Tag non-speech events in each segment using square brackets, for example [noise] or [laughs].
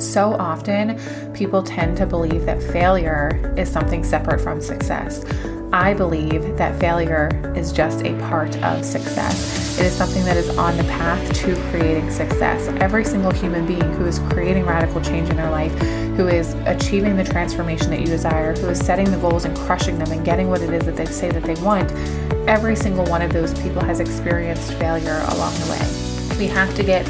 So often, people tend to believe that failure is something separate from success. I believe that failure is just a part of success. It is something that is on the path to creating success. Every single human being who is creating radical change in their life, who is achieving the transformation that you desire, who is setting the goals and crushing them and getting what it is that they say that they want, every single one of those people has experienced failure along the way. We have to get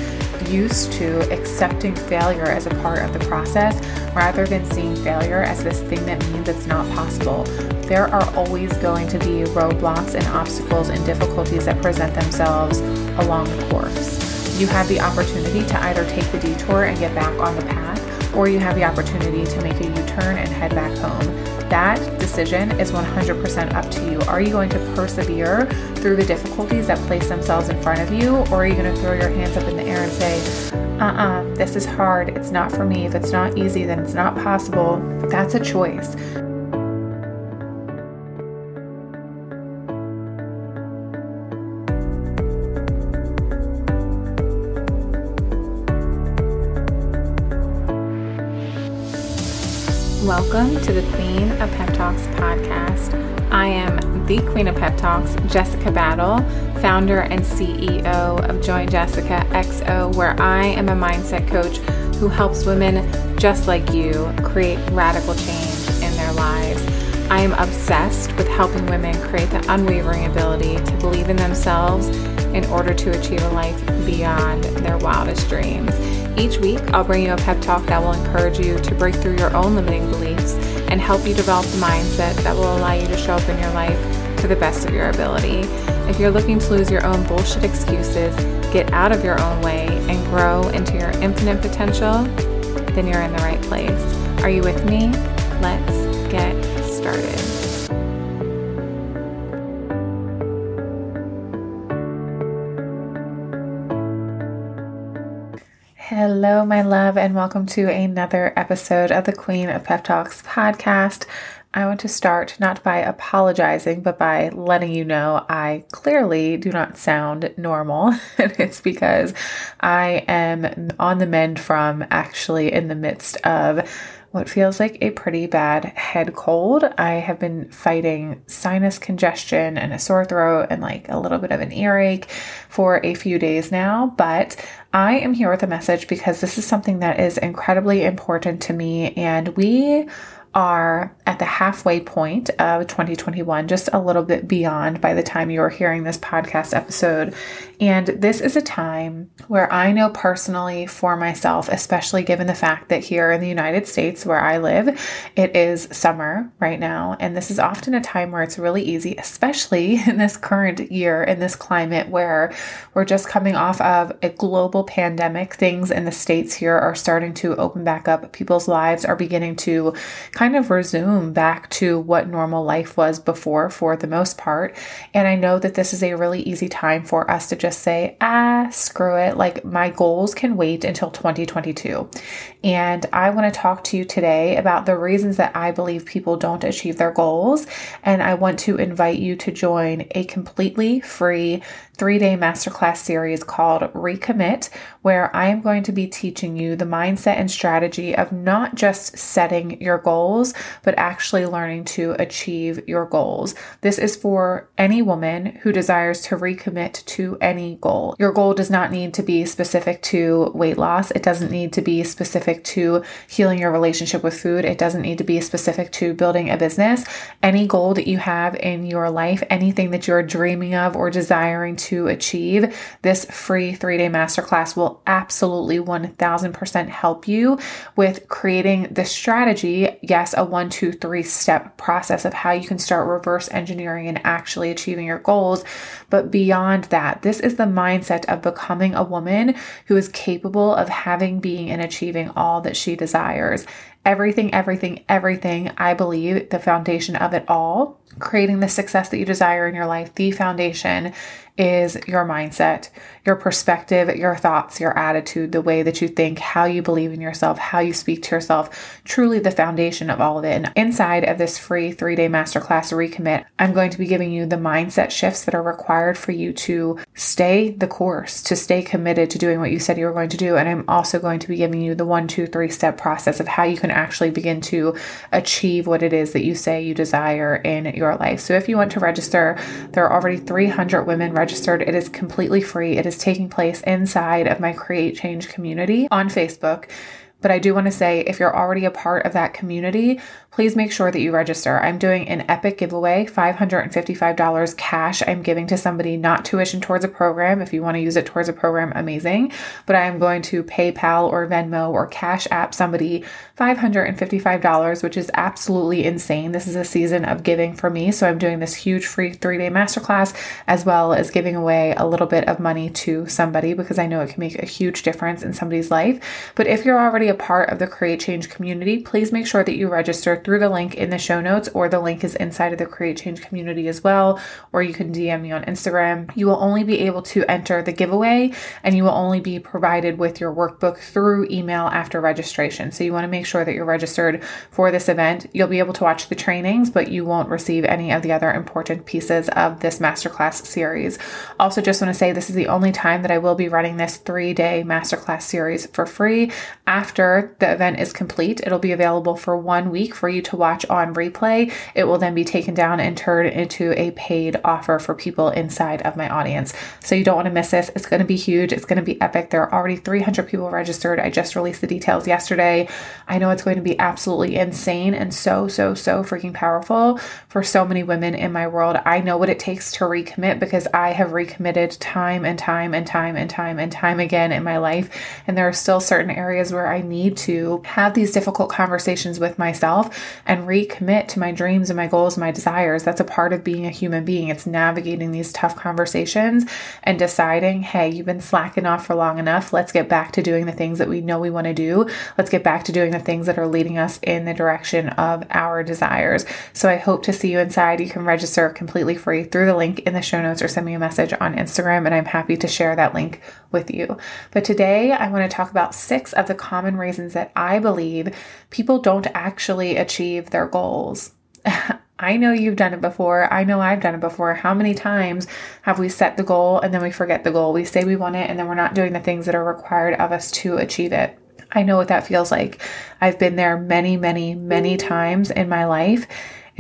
used to accepting failure as a part of the process rather than seeing failure as this thing that means it's not possible. There are always going to be roadblocks and obstacles and difficulties that present themselves along the course. You have the opportunity to either take the detour and get back on the path, or you have the opportunity to make a U turn and head back home. That decision is 100% up to you. Are you going to persevere through the difficulties that place themselves in front of you, or are you going to throw your hands up in the air and say, uh uh-uh, uh, this is hard, it's not for me, if it's not easy, then it's not possible? That's a choice. Welcome to the Queen of Pep Talks podcast. I am the Queen of Pep Talks, Jessica Battle, founder and CEO of Join Jessica XO, where I am a mindset coach who helps women just like you create radical change in their lives. I am obsessed with helping women create the unwavering ability to believe in themselves in order to achieve a life beyond their wildest dreams. Each week, I'll bring you a pep talk that will encourage you to break through your own limiting beliefs and help you develop the mindset that will allow you to show up in your life to the best of your ability. If you're looking to lose your own bullshit excuses, get out of your own way, and grow into your infinite potential, then you're in the right place. Are you with me? Let's Hello, my love, and welcome to another episode of the Queen of Pep Talks podcast. I want to start not by apologizing, but by letting you know I clearly do not sound normal. [laughs] and it's because I am on the mend from actually in the midst of what feels like a pretty bad head cold. I have been fighting sinus congestion and a sore throat and like a little bit of an earache for a few days now, but I am here with a message because this is something that is incredibly important to me and we are at the halfway point of 2021, just a little bit beyond by the time you're hearing this podcast episode. And this is a time where I know personally for myself, especially given the fact that here in the United States where I live, it is summer right now. And this is often a time where it's really easy, especially [laughs] in this current year, in this climate where we're just coming off of a global pandemic. Things in the States here are starting to open back up. People's lives are beginning to kind of resume back to what normal life was before for the most part. And I know that this is a really easy time for us to just say, ah, screw it. Like my goals can wait until 2022. And I want to talk to you today about the reasons that I believe people don't achieve their goals. And I want to invite you to join a completely free three day masterclass series called Recommit, where I am going to be teaching you the mindset and strategy of not just setting your goals, but actually learning to achieve your goals. This is for any woman who desires to recommit to any goal. Your goal does not need to be specific to weight loss, it doesn't need to be specific to healing your relationship with food, it doesn't need to be specific to building a business. Any goal that you have in your life, anything that you're dreaming of or desiring to to achieve, this free three day masterclass will absolutely 1000% help you with creating the strategy. Yes, a one, two, three step process of how you can start reverse engineering and actually achieving your goals. But beyond that, this is the mindset of becoming a woman who is capable of having, being, and achieving all that she desires. Everything, everything, everything, I believe the foundation of it all, creating the success that you desire in your life, the foundation is your mindset, your perspective, your thoughts, your attitude, the way that you think, how you believe in yourself, how you speak to yourself, truly the foundation of all of it. And inside of this free three day masterclass recommit, I'm going to be giving you the mindset shifts that are required for you to stay the course, to stay committed to doing what you said you were going to do. And I'm also going to be giving you the one, two, three step process of how you can actually begin to achieve what it is that you say you desire in your life. So if you want to register, there are already 300 women registered. It is completely free. It is taking place inside of my Create Change community on Facebook. But I do want to say if you're already a part of that community, please make sure that you register. I'm doing an epic giveaway, $555 cash I'm giving to somebody, not tuition towards a program. If you want to use it towards a program, amazing. But I am going to PayPal or Venmo or Cash App somebody $555, which is absolutely insane. This is a season of giving for me. So I'm doing this huge free three day masterclass as well as giving away a little bit of money to somebody because I know it can make a huge difference in somebody's life. But if you're already a part of the Create Change community, please make sure that you register through the link in the show notes, or the link is inside of the Create Change community as well, or you can DM me on Instagram. You will only be able to enter the giveaway and you will only be provided with your workbook through email after registration. So you want to make sure that you're registered for this event. You'll be able to watch the trainings, but you won't receive any of the other important pieces of this masterclass series. Also, just want to say this is the only time that I will be running this three day masterclass series for free. After the event is complete, it'll be available for one week for you to watch on replay. It will then be taken down and turned into a paid offer for people inside of my audience. So you don't want to miss this. It's going to be huge. It's going to be epic. There are already 300 people registered. I just released the details yesterday. I know it's going to be absolutely insane and so, so, so freaking powerful for so many women in my world. I know what it takes to recommit because I have recommitted time and time and time and time and time again in my life. And there are still certain areas where I need to have these difficult conversations with myself and recommit to my dreams and my goals, and my desires. That's a part of being a human being. It's navigating these tough conversations and deciding, hey, you've been slacking off for long enough. Let's get back to doing the things that we know we want to do. Let's get back to doing the things that are leading us in the direction of our desires. So I hope to see you inside. You can register completely free through the link in the show notes or send me a message on Instagram, and I'm happy to share that link with you. But today I want to talk about six of the common reasons that I believe people don't actually achieve their goals. [laughs] I know you've done it before. I know I've done it before. How many times have we set the goal and then we forget the goal? We say we want it and then we're not doing the things that are required of us to achieve it. I know what that feels like. I've been there many, many, many mm-hmm. times in my life.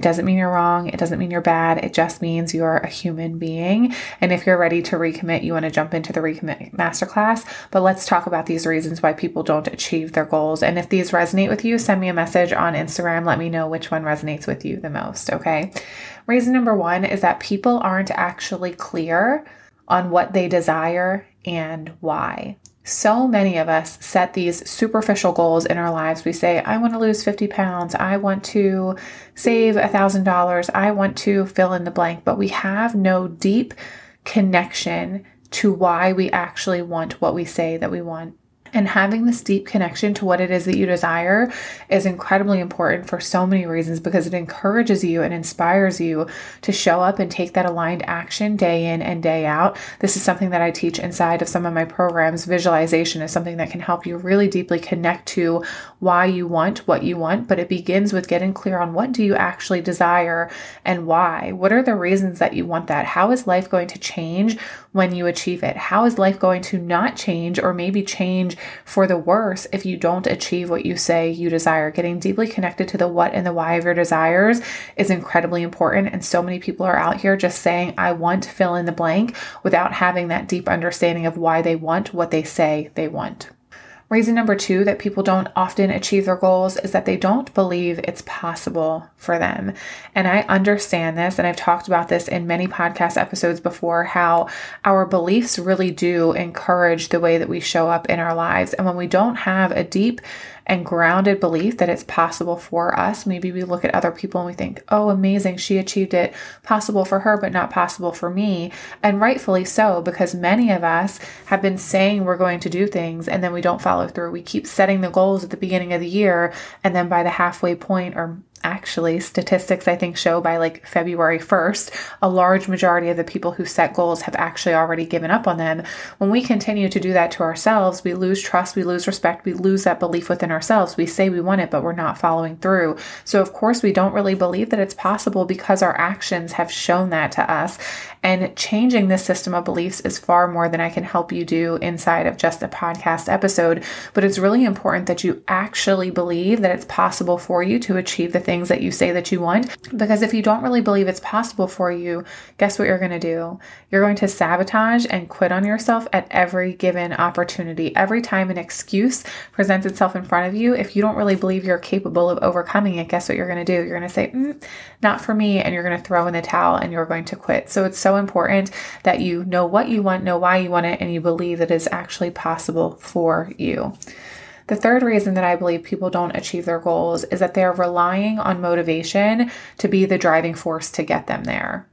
It doesn't mean you're wrong. It doesn't mean you're bad. It just means you're a human being. And if you're ready to recommit, you want to jump into the recommit masterclass. But let's talk about these reasons why people don't achieve their goals. And if these resonate with you, send me a message on Instagram. Let me know which one resonates with you the most. Okay. Reason number one is that people aren't actually clear on what they desire and why. So many of us set these superficial goals in our lives. We say, I want to lose 50 pounds. I want to save $1,000. I want to fill in the blank. But we have no deep connection to why we actually want what we say that we want. And having this deep connection to what it is that you desire is incredibly important for so many reasons because it encourages you and inspires you to show up and take that aligned action day in and day out. This is something that I teach inside of some of my programs. Visualization is something that can help you really deeply connect to why you want what you want, but it begins with getting clear on what do you actually desire and why. What are the reasons that you want that? How is life going to change when you achieve it? How is life going to not change or maybe change for the worse if you don't achieve what you say you desire? Getting deeply connected to the what and the why of your desires is incredibly important. And so many people are out here just saying, I want to fill in the blank without having that deep understanding of why they want what they say they want. Reason number two that people don't often achieve their goals is that they don't believe it's possible for them. And I understand this, and I've talked about this in many podcast episodes before how our beliefs really do encourage the way that we show up in our lives. And when we don't have a deep and grounded belief that it's possible for us. Maybe we look at other people and we think, oh, amazing, she achieved it, possible for her, but not possible for me. And rightfully so, because many of us have been saying we're going to do things and then we don't follow through. We keep setting the goals at the beginning of the year, and then by the halfway point or actually statistics i think show by like february 1st a large majority of the people who set goals have actually already given up on them. When we continue to do that to ourselves we lose trust we lose respect we lose that belief within ourselves. We say we want it but we're not following through. So of course we don't really believe that it's possible because our actions have shown that to us. And changing this system of beliefs is far more than i can help you do inside of just a podcast episode. But it's really important that you actually believe that it's possible for you to achieve the things that you say that you want. Because if you don't really believe it's possible for you, guess what you're going to do? You're going to sabotage and quit on yourself at every given opportunity. Every time an excuse presents itself in front of you, if you don't really believe you're capable of overcoming it, guess what you're going to do? You're going to say, mm, not for me. And you're going to throw in the towel and you're going to quit. So it's so important that you know what you want, know why you want it, and you believe that it's actually possible for you. The third reason that I believe people don't achieve their goals is that they're relying on motivation to be the driving force to get them there.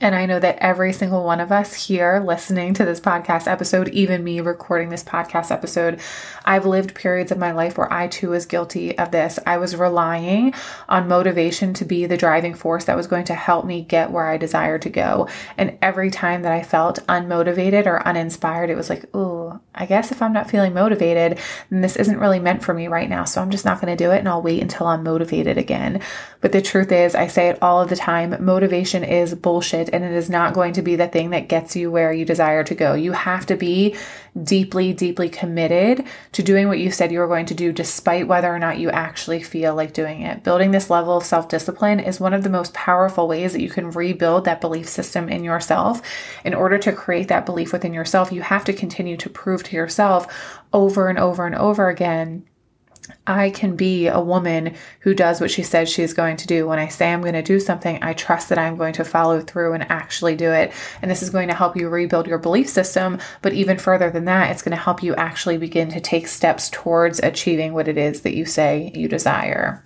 And I know that every single one of us here listening to this podcast episode, even me recording this podcast episode, I've lived periods of my life where I too was guilty of this. I was relying on motivation to be the driving force that was going to help me get where I desired to go. And every time that I felt unmotivated or uninspired, it was like, ooh, I guess if I'm not feeling motivated, then this isn't really meant for me right now. So I'm just not going to do it and I'll wait until I'm motivated again. But the truth is, I say it all of the time motivation is bullshit it and it is not going to be the thing that gets you where you desire to go. You have to be deeply, deeply committed to doing what you said you were going to do, despite whether or not you actually feel like doing it. Building this level of self discipline is one of the most powerful ways that you can rebuild that belief system in yourself. In order to create that belief within yourself, you have to continue to prove to yourself over and over and over again I can be a woman who does what she says she's going to do. When I say I'm going to do something, I trust that I'm going to follow through and actually do it. And this is going to help you rebuild your belief system. But even further than that, it's going to help you actually begin to take steps towards achieving what it is that you say you desire.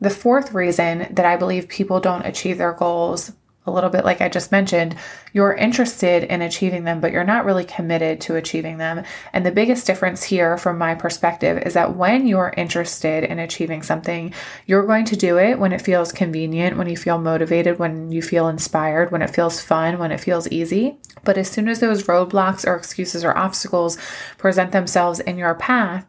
The fourth reason that I believe people don't achieve their goals a little bit like I just mentioned, you're interested in achieving them, but you're not really committed to achieving them. And the biggest difference here, from my perspective, is that when you're interested in achieving something, you're going to do it when it feels convenient, when you feel motivated, when you feel inspired, when it feels fun, when it feels easy. But as soon as those roadblocks or excuses or obstacles present themselves in your path,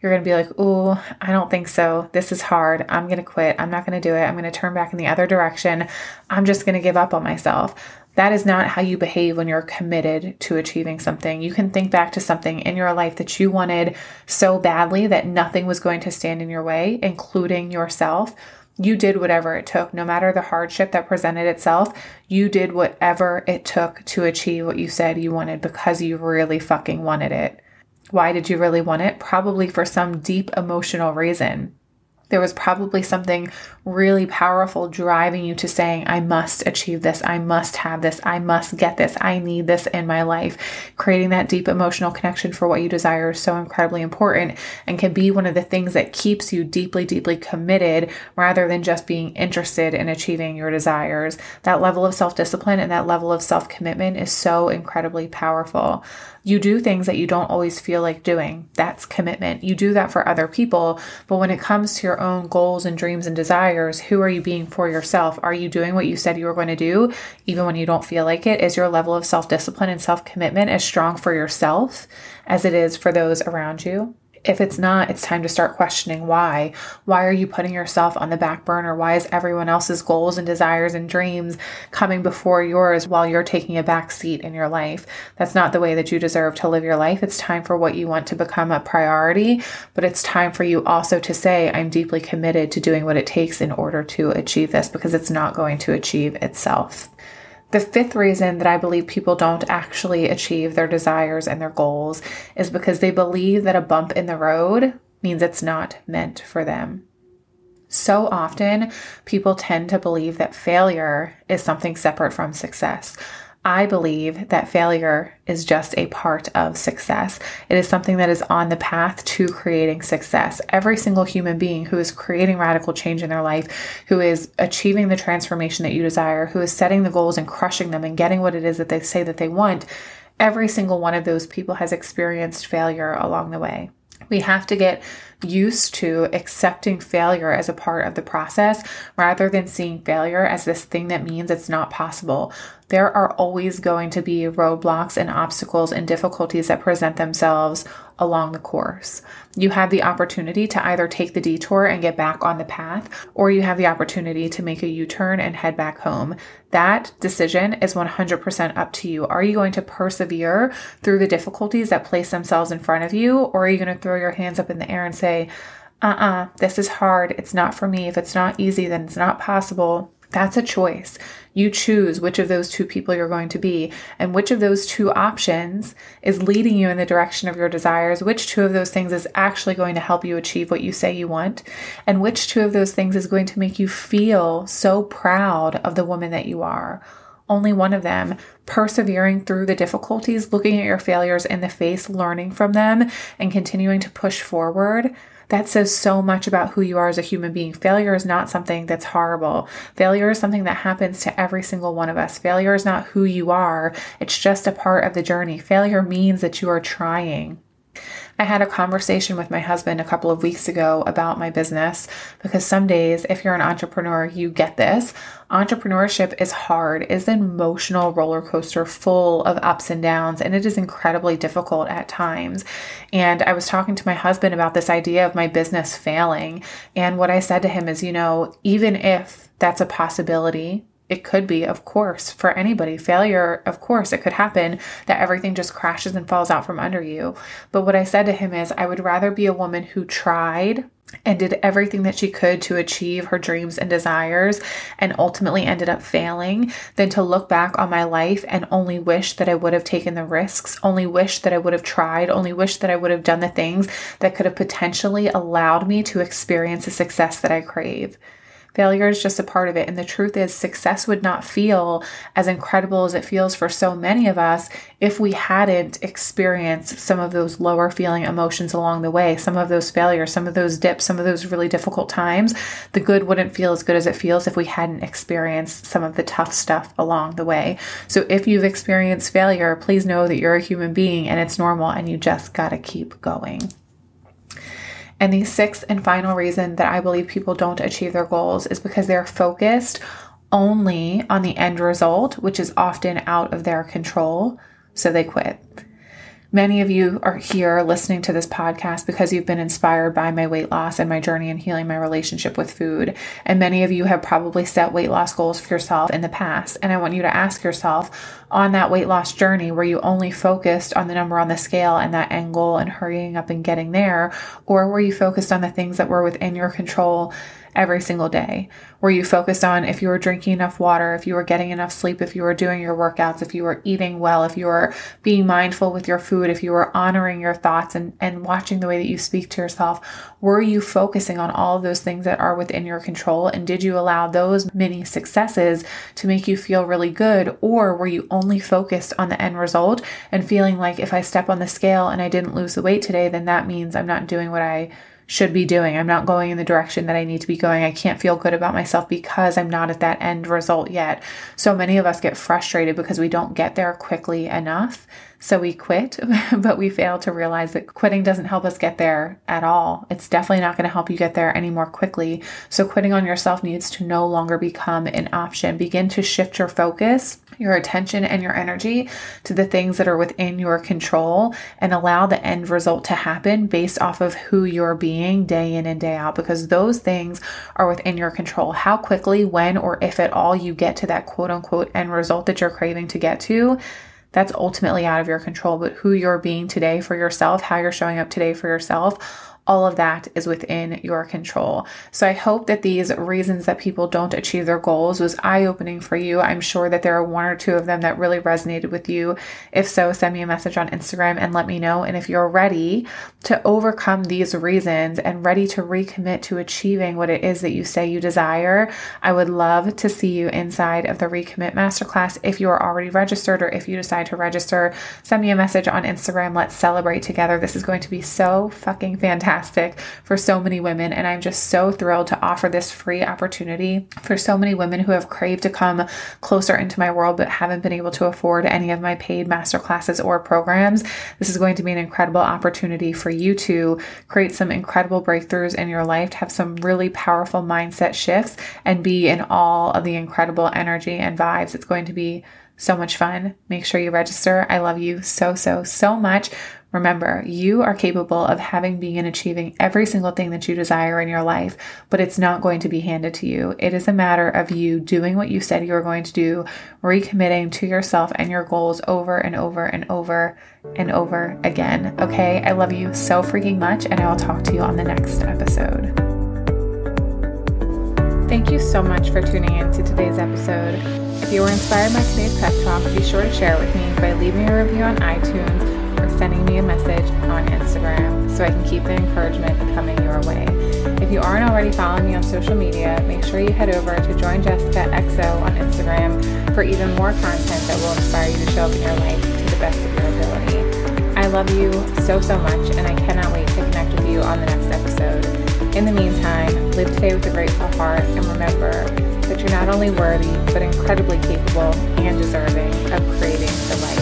you're going to be like, oh, I don't think so. This is hard. I'm going to quit. I'm not going to do it. I'm going to turn back in the other direction. I'm just going to give up on myself. That is not how you behave when you're committed to achieving something. You can think back to something in your life that you wanted so badly that nothing was going to stand in your way, including yourself. You did whatever it took, no matter the hardship that presented itself. You did whatever it took to achieve what you said you wanted because you really fucking wanted it. Why did you really want it? Probably for some deep emotional reason. There was probably something really powerful driving you to saying, I must achieve this. I must have this. I must get this. I need this in my life. Creating that deep emotional connection for what you desire is so incredibly important and can be one of the things that keeps you deeply, deeply committed rather than just being interested in achieving your desires. That level of self discipline and that level of self commitment is so incredibly powerful. You do things that you don't always feel like doing. That's commitment. You do that for other people. But when it comes to your own goals and dreams and desires, who are you being for yourself? Are you doing what you said you were going to do, even when you don't feel like it? Is your level of self discipline and self commitment as strong for yourself as it is for those around you? If it's not, it's time to start questioning why. Why are you putting yourself on the back burner? Why is everyone else's goals and desires and dreams coming before yours while you're taking a back seat in your life? That's not the way that you deserve to live your life. It's time for what you want to become a priority, but it's time for you also to say, I'm deeply committed to doing what it takes in order to achieve this because it's not going to achieve itself. The fifth reason that I believe people don't actually achieve their desires and their goals is because they believe that a bump in the road means it's not meant for them. So often, people tend to believe that failure is something separate from success. I believe that failure is just a part of success. It is something that is on the path to creating success. Every single human being who is creating radical change in their life, who is achieving the transformation that you desire, who is setting the goals and crushing them and getting what it is that they say that they want, every single one of those people has experienced failure along the way. We have to get used to accepting failure as a part of the process rather than seeing failure as this thing that means it's not possible. There are always going to be roadblocks and obstacles and difficulties that present themselves along the course. You have the opportunity to either take the detour and get back on the path, or you have the opportunity to make a U turn and head back home. That decision is 100% up to you. Are you going to persevere through the difficulties that place themselves in front of you, or are you going to throw your hands up in the air and say, uh uh-uh, uh, this is hard. It's not for me. If it's not easy, then it's not possible. That's a choice. You choose which of those two people you're going to be, and which of those two options is leading you in the direction of your desires, which two of those things is actually going to help you achieve what you say you want, and which two of those things is going to make you feel so proud of the woman that you are. Only one of them, persevering through the difficulties, looking at your failures in the face, learning from them, and continuing to push forward that says so much about who you are as a human being. Failure is not something that's horrible. Failure is something that happens to every single one of us. Failure is not who you are, it's just a part of the journey. Failure means that you are trying. I had a conversation with my husband a couple of weeks ago about my business because some days, if you're an entrepreneur, you get this. Entrepreneurship is hard, it is an emotional roller coaster full of ups and downs, and it is incredibly difficult at times. And I was talking to my husband about this idea of my business failing. And what I said to him is, you know, even if that's a possibility, it could be, of course, for anybody. Failure, of course, it could happen that everything just crashes and falls out from under you. But what I said to him is, I would rather be a woman who tried and did everything that she could to achieve her dreams and desires and ultimately ended up failing than to look back on my life and only wish that I would have taken the risks, only wish that I would have tried, only wish that I would have done the things that could have potentially allowed me to experience the success that I crave. Failure is just a part of it. And the truth is, success would not feel as incredible as it feels for so many of us if we hadn't experienced some of those lower feeling emotions along the way, some of those failures, some of those dips, some of those really difficult times. The good wouldn't feel as good as it feels if we hadn't experienced some of the tough stuff along the way. So if you've experienced failure, please know that you're a human being and it's normal and you just got to keep going. And the sixth and final reason that I believe people don't achieve their goals is because they're focused only on the end result, which is often out of their control. So they quit. Many of you are here listening to this podcast because you've been inspired by my weight loss and my journey in healing my relationship with food. And many of you have probably set weight loss goals for yourself in the past. And I want you to ask yourself on that weight loss journey, were you only focused on the number on the scale and that end goal and hurrying up and getting there? Or were you focused on the things that were within your control every single day? Were you focused on if you were drinking enough water, if you were getting enough sleep, if you were doing your workouts, if you were eating well, if you were being mindful with your food, if you were honoring your thoughts and, and watching the way that you speak to yourself? Were you focusing on all of those things that are within your control? And did you allow those mini successes to make you feel really good? Or were you only focused on the end result and feeling like if I step on the scale and I didn't lose the weight today, then that means I'm not doing what I should be doing. I'm not going in the direction that I need to be going. I can't feel good about myself because I'm not at that end result yet. So many of us get frustrated because we don't get there quickly enough. So we quit, [laughs] but we fail to realize that quitting doesn't help us get there at all. It's definitely not going to help you get there any more quickly. So quitting on yourself needs to no longer become an option. Begin to shift your focus your attention and your energy to the things that are within your control and allow the end result to happen based off of who you're being day in and day out because those things are within your control. How quickly, when, or if at all you get to that quote unquote end result that you're craving to get to, that's ultimately out of your control. But who you're being today for yourself, how you're showing up today for yourself, all of that is within your control. So I hope that these reasons that people don't achieve their goals was eye opening for you. I'm sure that there are one or two of them that really resonated with you. If so, send me a message on Instagram and let me know. And if you're ready to overcome these reasons and ready to recommit to achieving what it is that you say you desire, I would love to see you inside of the Recommit Masterclass. If you are already registered or if you decide to register, send me a message on Instagram. Let's celebrate together. This is going to be so fucking fantastic fantastic for so many women. And I'm just so thrilled to offer this free opportunity for so many women who have craved to come closer into my world but haven't been able to afford any of my paid masterclasses or programs. This is going to be an incredible opportunity for you to create some incredible breakthroughs in your life, to have some really powerful mindset shifts, and be in all of the incredible energy and vibes. It's going to be so much fun. Make sure you register. I love you so, so, so much. Remember, you are capable of having, being, and achieving every single thing that you desire in your life, but it's not going to be handed to you. It is a matter of you doing what you said you were going to do, recommitting to yourself and your goals over and over and over and over again. Okay, I love you so freaking much, and I will talk to you on the next episode. Thank you so much for tuning in to today's episode. If you were inspired by today's pep talk, be sure to share it with me by leaving a review on iTunes sending me a message on Instagram so I can keep the encouragement coming your way. If you aren't already following me on social media, make sure you head over to Join Jessica XO on Instagram for even more content that will inspire you to show up in your life to the best of your ability. I love you so, so much, and I cannot wait to connect with you on the next episode. In the meantime, live today with a grateful heart and remember that you're not only worthy, but incredibly capable and deserving of creating the life